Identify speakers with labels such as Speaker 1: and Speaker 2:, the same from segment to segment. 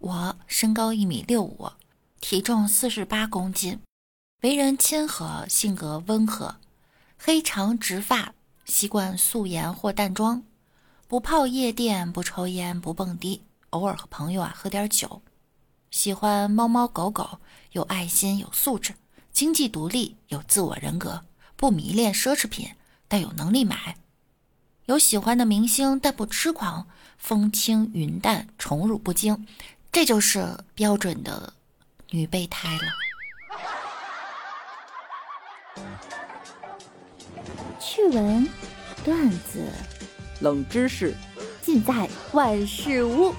Speaker 1: 我身高一米六五，体重四十八公斤，为人亲和，性格温和，黑长直发，习惯素颜或淡妆，不泡夜店，不抽烟，不蹦迪，偶尔和朋友啊喝点酒，喜欢猫猫狗狗，有爱心，有素质，经济独立，有自我人格，不迷恋奢侈品，但有能力买，有喜欢的明星，但不痴狂，风轻云淡，宠辱不惊。这就是标准的女备胎了。
Speaker 2: 趣闻、段子、
Speaker 3: 冷知识，
Speaker 2: 尽在万事屋。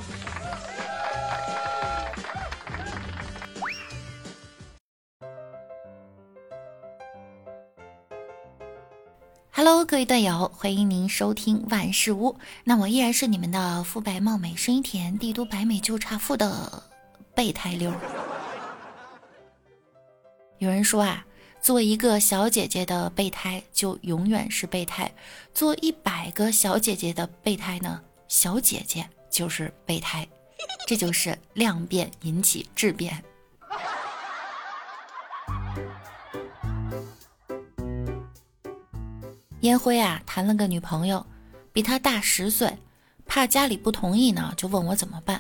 Speaker 1: Hello，各位段友，欢迎您收听万事屋。那我依然是你们的肤白貌美、声音甜、帝都白美就差富的备胎溜。有人说啊，做一个小姐姐的备胎就永远是备胎；做一百个小姐姐的备胎呢，小姐姐就是备胎。这就是量变引起质变。烟灰啊，谈了个女朋友，比他大十岁，怕家里不同意呢，就问我怎么办。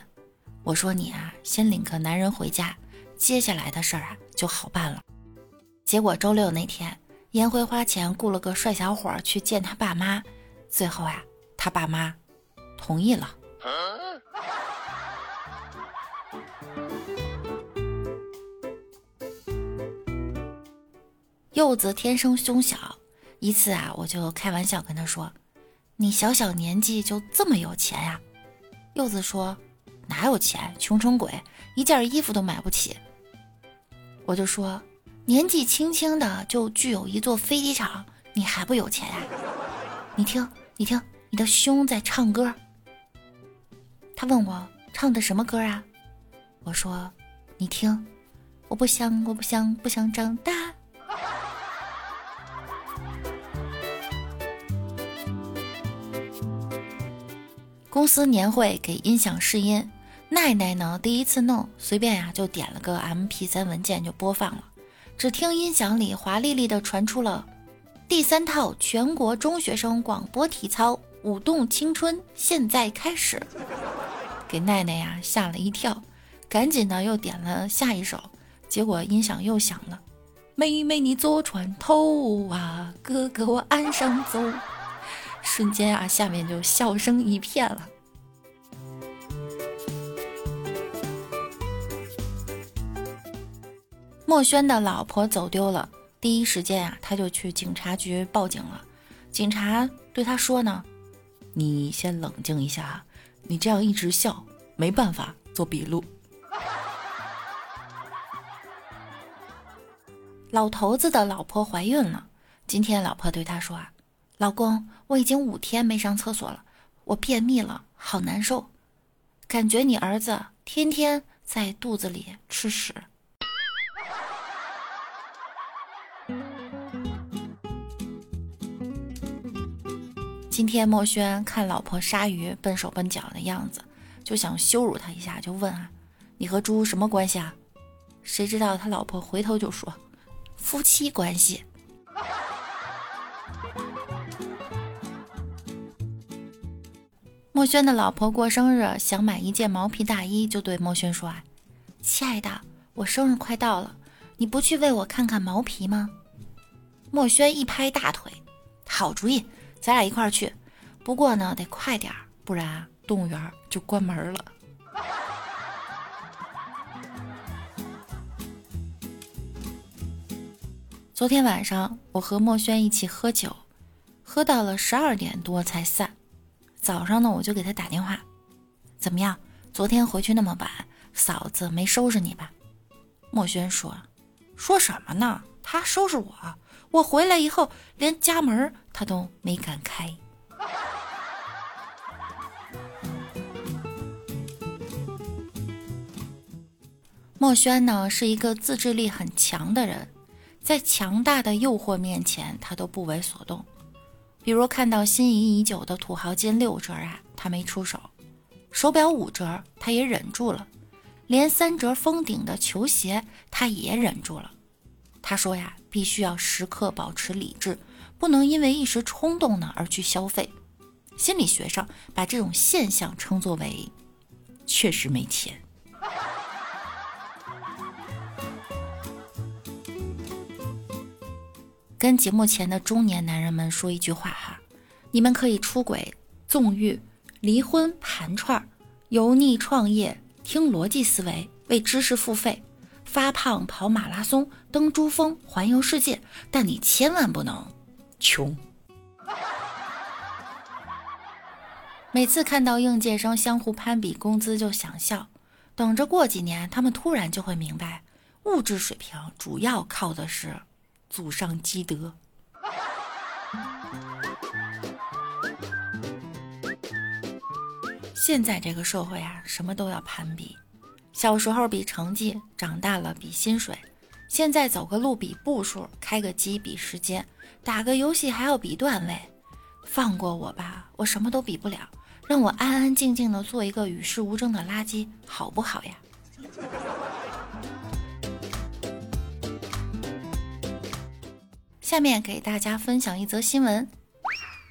Speaker 1: 我说你啊，先领个男人回家，接下来的事儿啊就好办了。结果周六那天，烟灰花钱雇了个帅小伙去见他爸妈，最后啊，他爸妈同意了。柚子天生胸小。一次啊，我就开玩笑跟他说：“你小小年纪就这么有钱呀？”柚子说：“哪有钱，穷成鬼，一件衣服都买不起。”我就说：“年纪轻轻的就具有一座飞机场，你还不有钱呀？”你听，你听，你的胸在唱歌。他问我唱的什么歌啊？我说：“你听，我不想，我不想，不想长大。”司年会给音响试音，奈奈呢第一次弄，随便呀就点了个 M P 三文件就播放了。只听音响里华丽丽的传出了第三套全国中学生广播体操《舞动青春》，现在开始，给奈奈呀吓了一跳，赶紧呢又点了下一首，结果音响又响了，妹妹你坐船头啊，哥哥我岸上走。瞬间啊，下面就笑声一片了。墨轩的老婆走丢了，第一时间啊，他就去警察局报警了。警察对他说呢：“你先冷静一下，你这样一直笑，没办法做笔录。”老头子的老婆怀孕了，今天老婆对他说啊。老公，我已经五天没上厕所了，我便秘了，好难受，感觉你儿子天天在肚子里吃屎。今天墨轩看老婆杀鱼笨手笨脚的样子，就想羞辱他一下，就问啊：“你和猪什么关系啊？”谁知道他老婆回头就说：“夫妻关系。”墨轩的老婆过生日，想买一件毛皮大衣，就对墨轩说：“啊，亲爱的，我生日快到了，你不去为我看看毛皮吗？”墨轩一拍大腿：“好主意，咱俩一块儿去。不过呢，得快点儿，不然动物园就关门了。”昨天晚上，我和墨轩一起喝酒，喝到了十二点多才散。早上呢，我就给他打电话，怎么样？昨天回去那么晚，嫂子没收拾你吧？墨轩说：“说什么呢？他收拾我，我回来以后连家门他都没敢开。”墨轩呢是一个自制力很强的人，在强大的诱惑面前，他都不为所动。比如看到心仪已久的土豪金六折啊，他没出手；手表五折，他也忍住了；连三折封顶的球鞋他也忍住了。他说呀，必须要时刻保持理智，不能因为一时冲动呢而去消费。心理学上把这种现象称作为“确实没钱”。跟节目前的中年男人们说一句话哈，你们可以出轨、纵欲、离婚、盘串、油腻创业、听逻辑思维、为知识付费、发胖、跑马拉松、登珠峰、环游世界，但你千万不能穷。每次看到应届生相互攀比工资就想笑，等着过几年，他们突然就会明白，物质水平主要靠的是。祖上积德。现在这个社会啊，什么都要攀比。小时候比成绩，长大了比薪水，现在走个路比步数，开个机比时间，打个游戏还要比段位。放过我吧，我什么都比不了，让我安安静静的做一个与世无争的垃圾，好不好呀？下面给大家分享一则新闻：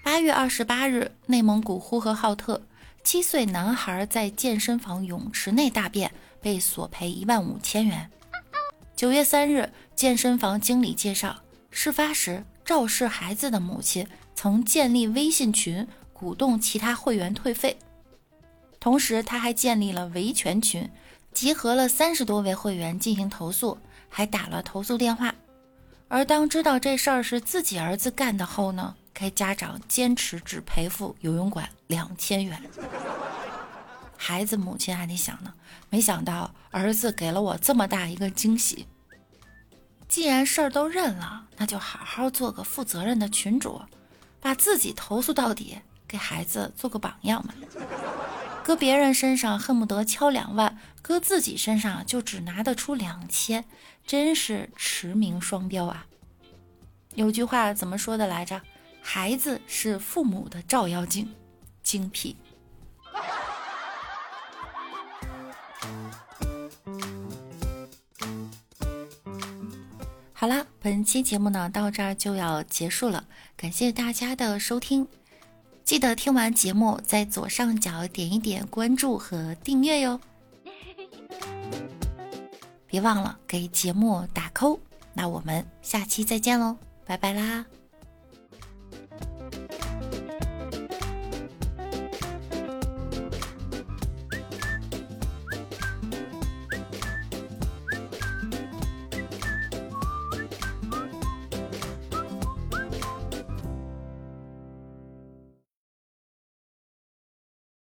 Speaker 1: 八月二十八日，内蒙古呼和浩特，七岁男孩在健身房泳池内大便，被索赔一万五千元。九月三日，健身房经理介绍，事发时肇事孩子的母亲曾建立微信群，鼓动其他会员退费，同时他还建立了维权群，集合了三十多位会员进行投诉，还打了投诉电话。而当知道这事儿是自己儿子干的后呢，该家长坚持只赔付游泳馆两千元。孩子母亲还得想呢，没想到儿子给了我这么大一个惊喜。既然事儿都认了，那就好好做个负责任的群主，把自己投诉到底，给孩子做个榜样嘛。搁别人身上恨不得敲两万，搁自己身上就只拿得出两千。真是驰名双标啊！有句话怎么说的来着？孩子是父母的照妖镜，精辟。本期节目呢到这儿就要结束了，感谢大家的收听，记得听完节目在左上角点一点关注和订阅哟。别忘了给节目打 call，那我们下期再见喽，拜拜啦。